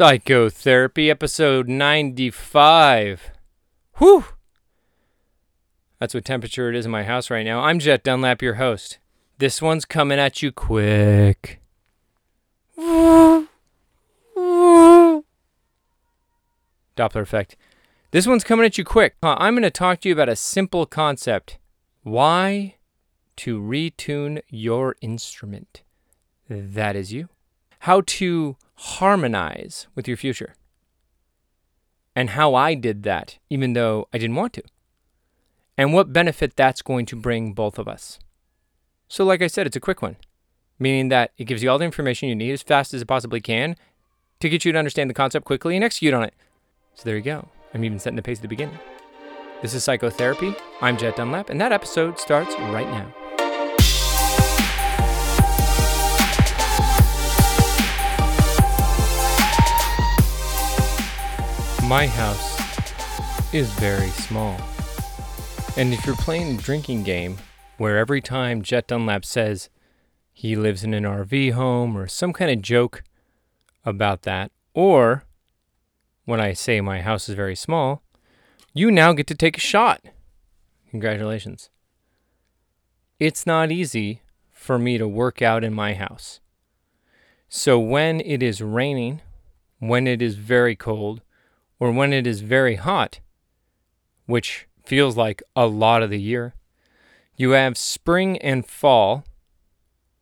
Psychotherapy, episode 95. Whew! That's what temperature it is in my house right now. I'm Jet Dunlap, your host. This one's coming at you quick. Doppler effect. This one's coming at you quick. Uh, I'm going to talk to you about a simple concept. Why to retune your instrument. That is you. How to harmonize with your future. And how I did that, even though I didn't want to. And what benefit that's going to bring both of us. So, like I said, it's a quick one, meaning that it gives you all the information you need as fast as it possibly can to get you to understand the concept quickly and execute on it. So, there you go. I'm even setting the pace at the beginning. This is Psychotherapy. I'm Jet Dunlap, and that episode starts right now. My house is very small. And if you're playing a drinking game where every time Jet Dunlap says he lives in an RV home or some kind of joke about that, or when I say my house is very small, you now get to take a shot. Congratulations. It's not easy for me to work out in my house. So when it is raining, when it is very cold, or when it is very hot, which feels like a lot of the year. You have spring and fall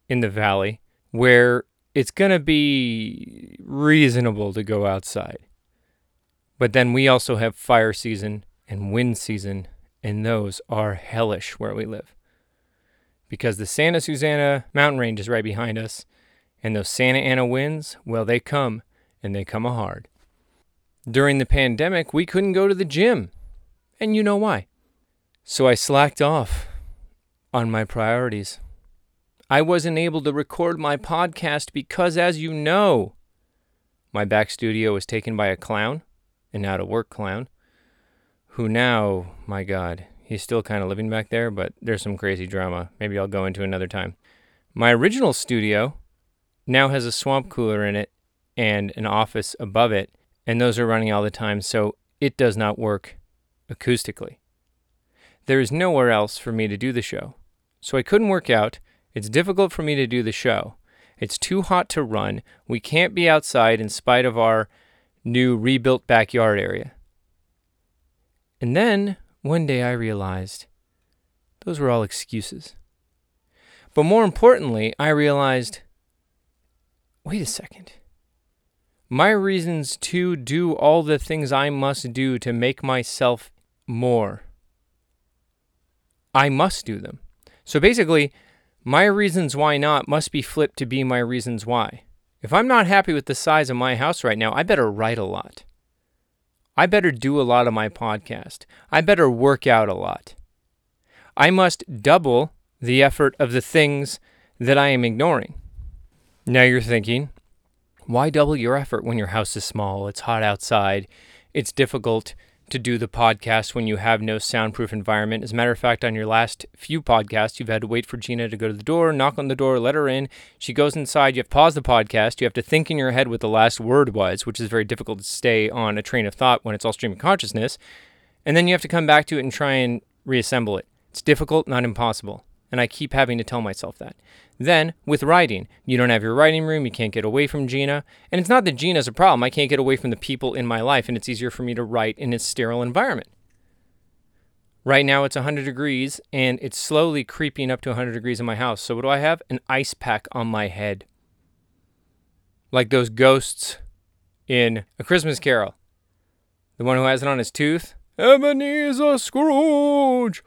in the valley where it's going to be reasonable to go outside. But then we also have fire season and wind season, and those are hellish where we live. Because the Santa Susana mountain range is right behind us, and those Santa Ana winds, well, they come, and they come a hard. During the pandemic, we couldn't go to the gym. And you know why. So I slacked off on my priorities. I wasn't able to record my podcast because, as you know, my back studio was taken by a clown, an out of work clown, who now, my God, he's still kind of living back there, but there's some crazy drama. Maybe I'll go into another time. My original studio now has a swamp cooler in it and an office above it and those are running all the time, so it does not work acoustically. There is nowhere else for me to do the show. So I couldn't work out. It's difficult for me to do the show. It's too hot to run. We can't be outside in spite of our new rebuilt backyard area. And then one day I realized those were all excuses. But more importantly, I realized wait a second my reasons to do all the things I must do to make myself more. I must do them. So basically, my reasons why not must be flipped to be my reasons why. If I'm not happy with the size of my house right now, I better write a lot. I better do a lot of my podcast. I better work out a lot. I must double the effort of the things that I am ignoring. Now you're thinking, why double your effort when your house is small? It's hot outside. It's difficult to do the podcast when you have no soundproof environment. As a matter of fact, on your last few podcasts, you've had to wait for Gina to go to the door, knock on the door, let her in. She goes inside. You have to pause the podcast. You have to think in your head what the last word was, which is very difficult to stay on a train of thought when it's all stream of consciousness. And then you have to come back to it and try and reassemble it. It's difficult, not impossible. And I keep having to tell myself that. Then, with writing, you don't have your writing room, you can't get away from Gina. And it's not that Gina's a problem, I can't get away from the people in my life, and it's easier for me to write in a sterile environment. Right now it's 100 degrees, and it's slowly creeping up to 100 degrees in my house. So, what do I have? An ice pack on my head. Like those ghosts in A Christmas Carol. The one who has it on his tooth. Ebenezer Scrooge!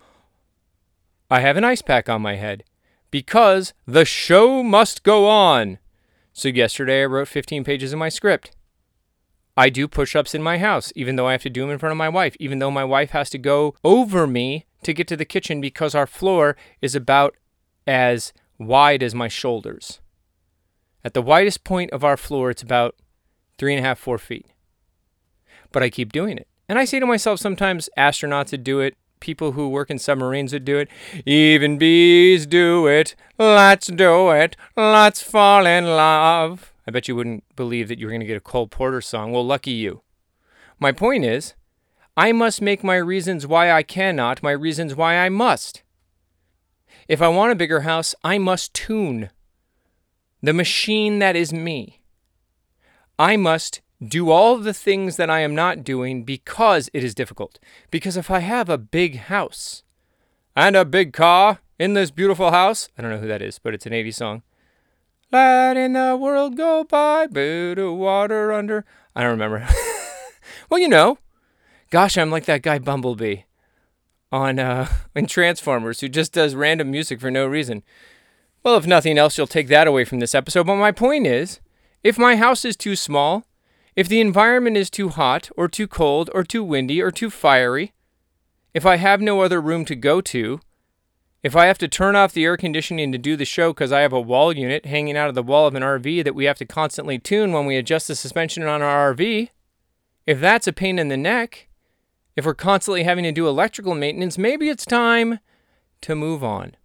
I have an ice pack on my head because the show must go on. So, yesterday I wrote 15 pages of my script. I do push ups in my house, even though I have to do them in front of my wife, even though my wife has to go over me to get to the kitchen because our floor is about as wide as my shoulders. At the widest point of our floor, it's about three and a half, four feet. But I keep doing it. And I say to myself sometimes astronauts would do it, people who work in submarines would do it. Even bees do it. Let's do it. Let's fall in love. I bet you wouldn't believe that you were going to get a Cole Porter song. Well, lucky you. My point is, I must make my reasons why I cannot my reasons why I must. If I want a bigger house, I must tune the machine that is me. I must do all the things that I am not doing because it is difficult. Because if I have a big house and a big car in this beautiful house, I don't know who that is, but it's an 80s song. Letting the world go by, bit of water under. I don't remember. well, you know. Gosh, I'm like that guy Bumblebee on uh, in Transformers who just does random music for no reason. Well, if nothing else, you'll take that away from this episode. But my point is, if my house is too small, if the environment is too hot or too cold or too windy or too fiery, if I have no other room to go to, if I have to turn off the air conditioning to do the show because I have a wall unit hanging out of the wall of an RV that we have to constantly tune when we adjust the suspension on our RV, if that's a pain in the neck, if we're constantly having to do electrical maintenance, maybe it's time to move on.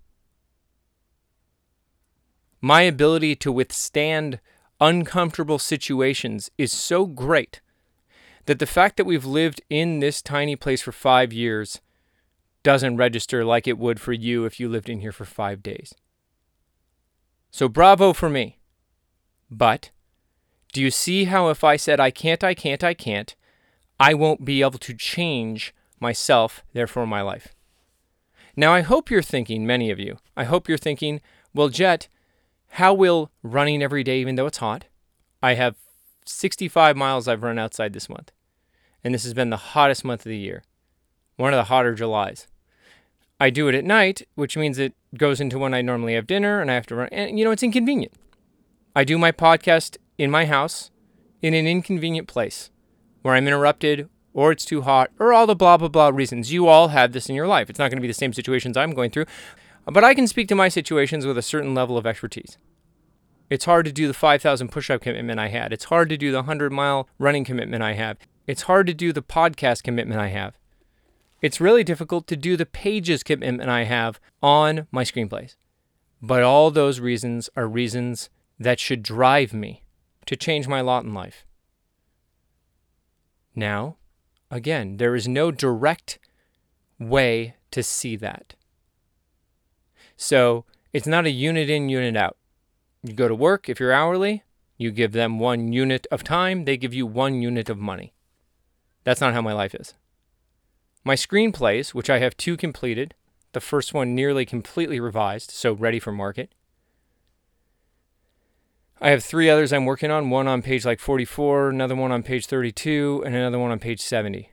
My ability to withstand uncomfortable situations is so great that the fact that we've lived in this tiny place for five years doesn't register like it would for you if you lived in here for five days. So, bravo for me. But do you see how if I said I can't, I can't, I can't, I won't be able to change myself, therefore my life? Now, I hope you're thinking, many of you, I hope you're thinking, well, Jet, how will running every day, even though it's hot? I have 65 miles I've run outside this month. And this has been the hottest month of the year, one of the hotter Julys. I do it at night, which means it goes into when I normally have dinner and I have to run. And, you know, it's inconvenient. I do my podcast in my house in an inconvenient place where I'm interrupted or it's too hot or all the blah, blah, blah reasons. You all have this in your life. It's not going to be the same situations I'm going through. But I can speak to my situations with a certain level of expertise. It's hard to do the 5,000 push up commitment I had. It's hard to do the 100 mile running commitment I have. It's hard to do the podcast commitment I have. It's really difficult to do the pages commitment I have on my screenplays. But all those reasons are reasons that should drive me to change my lot in life. Now, again, there is no direct way to see that. So it's not a unit in, unit out. You go to work, if you're hourly, you give them one unit of time, they give you one unit of money. That's not how my life is. My screenplays, which I have two completed, the first one nearly completely revised, so ready for market. I have three others I'm working on one on page like 44, another one on page 32, and another one on page 70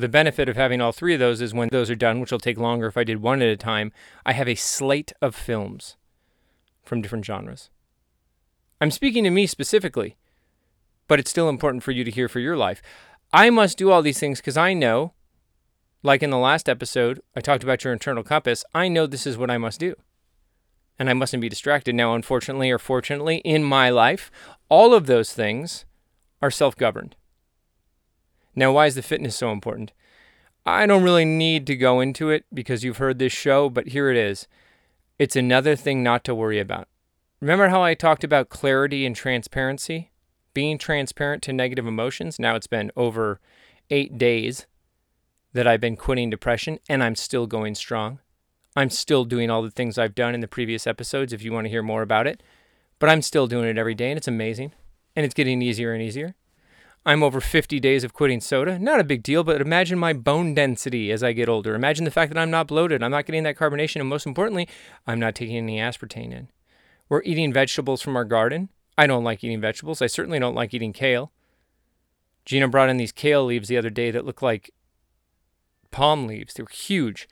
the benefit of having all three of those is when those are done, which will take longer if I did one at a time, I have a slate of films from different genres. I'm speaking to me specifically, but it's still important for you to hear for your life. I must do all these things because I know, like in the last episode, I talked about your internal compass. I know this is what I must do. And I mustn't be distracted. Now, unfortunately or fortunately, in my life, all of those things are self governed. Now, why is the fitness so important? I don't really need to go into it because you've heard this show, but here it is. It's another thing not to worry about. Remember how I talked about clarity and transparency? Being transparent to negative emotions? Now it's been over eight days that I've been quitting depression, and I'm still going strong. I'm still doing all the things I've done in the previous episodes if you want to hear more about it. But I'm still doing it every day, and it's amazing. And it's getting easier and easier. I'm over 50 days of quitting soda. Not a big deal, but imagine my bone density as I get older. Imagine the fact that I'm not bloated, I'm not getting that carbonation, and most importantly, I'm not taking any aspartame in. We're eating vegetables from our garden. I don't like eating vegetables. I certainly don't like eating kale. Gina brought in these kale leaves the other day that looked like palm leaves. They were huge.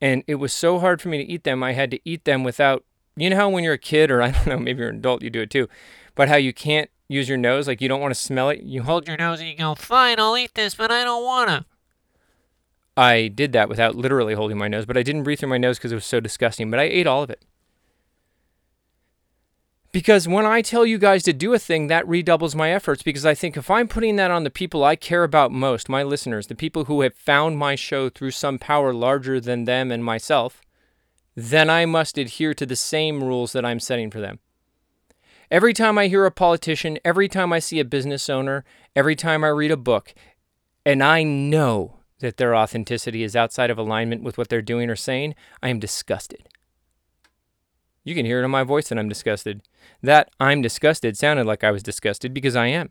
And it was so hard for me to eat them. I had to eat them without, you know how when you're a kid, or I don't know, maybe you're an adult, you do it too, but how you can't use your nose, like you don't want to smell it. You hold your nose and you go, fine, I'll eat this, but I don't want to. I did that without literally holding my nose, but I didn't breathe through my nose because it was so disgusting, but I ate all of it. Because when I tell you guys to do a thing, that redoubles my efforts because I think if I'm putting that on the people I care about most, my listeners, the people who have found my show through some power larger than them and myself, then I must adhere to the same rules that I'm setting for them. Every time I hear a politician, every time I see a business owner, every time I read a book, and I know that their authenticity is outside of alignment with what they're doing or saying, I am disgusted. You can hear it in my voice that I'm disgusted. That I'm disgusted sounded like I was disgusted because I am.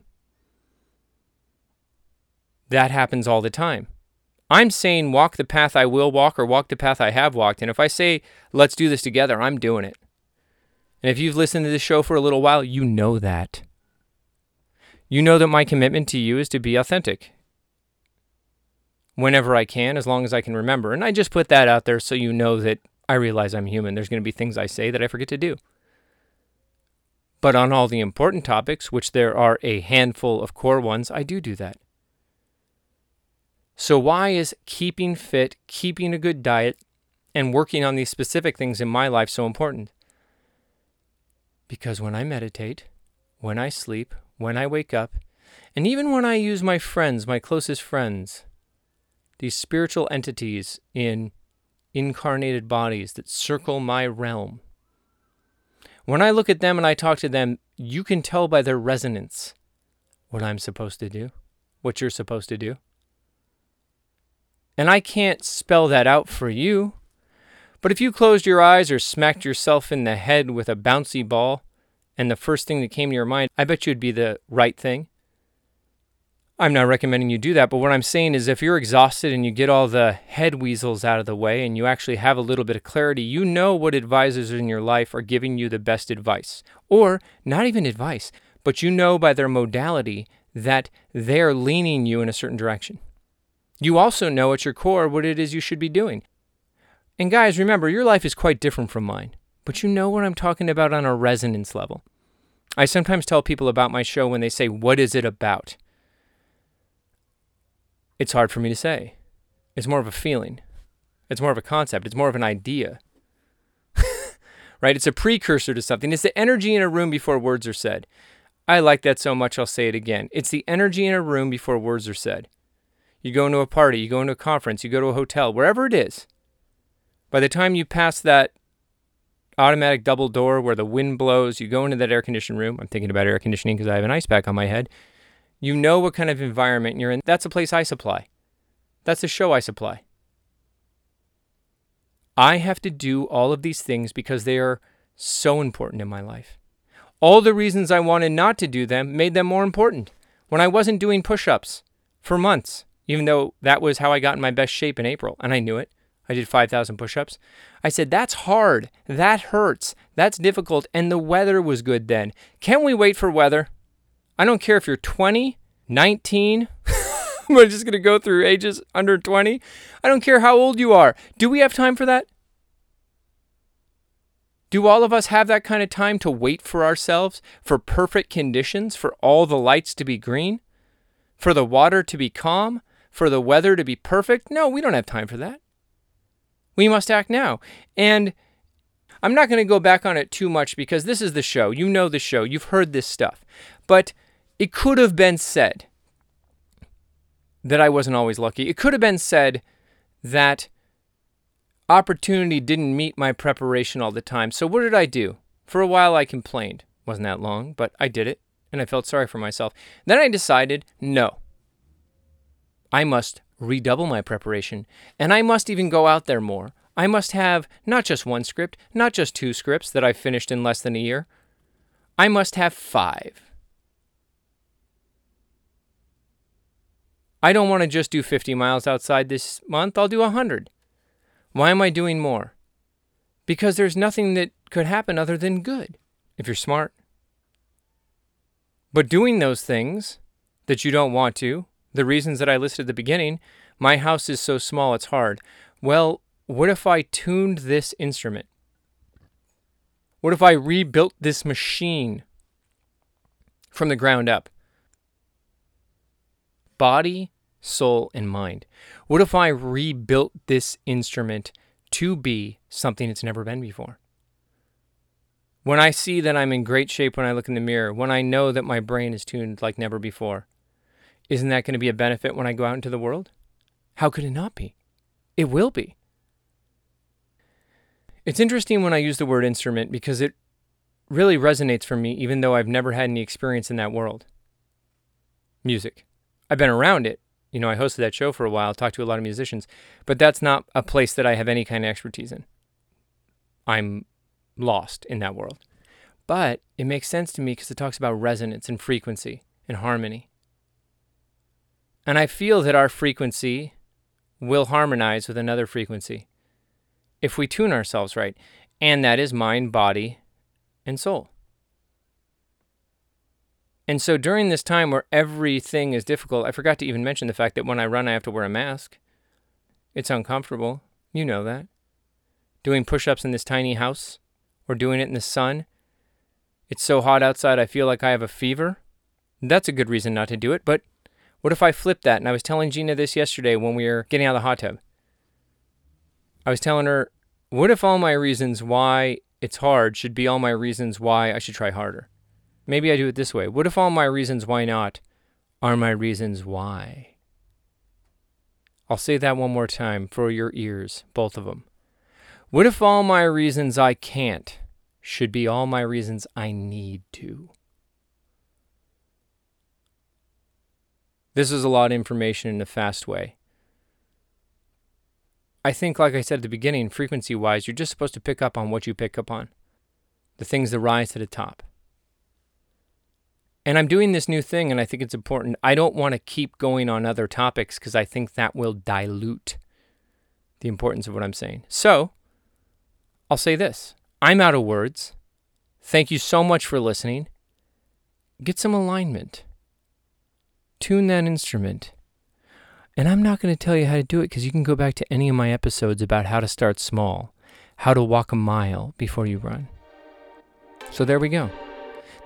That happens all the time. I'm saying walk the path I will walk or walk the path I have walked. And if I say, let's do this together, I'm doing it. And if you've listened to this show for a little while, you know that. You know that my commitment to you is to be authentic whenever I can, as long as I can remember. And I just put that out there so you know that I realize I'm human. There's going to be things I say that I forget to do. But on all the important topics, which there are a handful of core ones, I do do that. So, why is keeping fit, keeping a good diet, and working on these specific things in my life so important? Because when I meditate, when I sleep, when I wake up, and even when I use my friends, my closest friends, these spiritual entities in incarnated bodies that circle my realm, when I look at them and I talk to them, you can tell by their resonance what I'm supposed to do, what you're supposed to do. And I can't spell that out for you. But if you closed your eyes or smacked yourself in the head with a bouncy ball, and the first thing that came to your mind, I bet you would be the right thing. I'm not recommending you do that, but what I'm saying is if you're exhausted and you get all the head weasels out of the way and you actually have a little bit of clarity, you know what advisors in your life are giving you the best advice. Or not even advice, but you know by their modality that they're leaning you in a certain direction. You also know at your core what it is you should be doing. And guys, remember, your life is quite different from mine, but you know what I'm talking about on a resonance level. I sometimes tell people about my show when they say, What is it about? It's hard for me to say. It's more of a feeling, it's more of a concept, it's more of an idea. right? It's a precursor to something. It's the energy in a room before words are said. I like that so much, I'll say it again. It's the energy in a room before words are said. You go into a party, you go into a conference, you go to a hotel, wherever it is. By the time you pass that automatic double door where the wind blows, you go into that air conditioned room. I'm thinking about air conditioning because I have an ice pack on my head. You know what kind of environment you're in. That's a place I supply. That's a show I supply. I have to do all of these things because they are so important in my life. All the reasons I wanted not to do them made them more important. When I wasn't doing push ups for months, even though that was how I got in my best shape in April, and I knew it. I did 5,000 push ups. I said, That's hard. That hurts. That's difficult. And the weather was good then. Can we wait for weather? I don't care if you're 20, 19. We're just going to go through ages under 20. I don't care how old you are. Do we have time for that? Do all of us have that kind of time to wait for ourselves, for perfect conditions, for all the lights to be green, for the water to be calm, for the weather to be perfect. No, we don't have time for that. We must act now. And I'm not going to go back on it too much because this is the show. You know the show. You've heard this stuff. But it could have been said that I wasn't always lucky. It could have been said that opportunity didn't meet my preparation all the time. So what did I do? For a while I complained. Wasn't that long, but I did it and I felt sorry for myself. Then I decided, no. I must redouble my preparation, and I must even go out there more. I must have not just one script, not just two scripts that I've finished in less than a year. I must have five. I don't want to just do 50 miles outside this month, I'll do 100. Why am I doing more? Because there's nothing that could happen other than good if you're smart. But doing those things that you don't want to, the reasons that I listed at the beginning, my house is so small it's hard. Well, what if I tuned this instrument? What if I rebuilt this machine from the ground up? Body, soul, and mind. What if I rebuilt this instrument to be something it's never been before? When I see that I'm in great shape when I look in the mirror, when I know that my brain is tuned like never before, isn't that going to be a benefit when I go out into the world? How could it not be? It will be. It's interesting when I use the word instrument because it really resonates for me, even though I've never had any experience in that world. Music. I've been around it. You know, I hosted that show for a while, talked to a lot of musicians, but that's not a place that I have any kind of expertise in. I'm lost in that world. But it makes sense to me because it talks about resonance and frequency and harmony. And I feel that our frequency will harmonize with another frequency if we tune ourselves right. And that is mind, body, and soul. And so during this time where everything is difficult, I forgot to even mention the fact that when I run, I have to wear a mask. It's uncomfortable. You know that. Doing push ups in this tiny house or doing it in the sun. It's so hot outside, I feel like I have a fever. That's a good reason not to do it. But what if I flip that? And I was telling Gina this yesterday when we were getting out of the hot tub. I was telling her, what if all my reasons why it's hard should be all my reasons why I should try harder? Maybe I do it this way. What if all my reasons why not are my reasons why? I'll say that one more time for your ears, both of them. What if all my reasons I can't should be all my reasons I need to? This is a lot of information in a fast way. I think, like I said at the beginning, frequency wise, you're just supposed to pick up on what you pick up on, the things that rise to the top. And I'm doing this new thing, and I think it's important. I don't want to keep going on other topics because I think that will dilute the importance of what I'm saying. So, I'll say this I'm out of words. Thank you so much for listening. Get some alignment, tune that instrument and I'm not going to tell you how to do it because you can go back to any of my episodes about how to start small, how to walk a mile before you run. So there we go.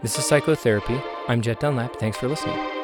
This is psychotherapy. I'm Jet Dunlap. Thanks for listening.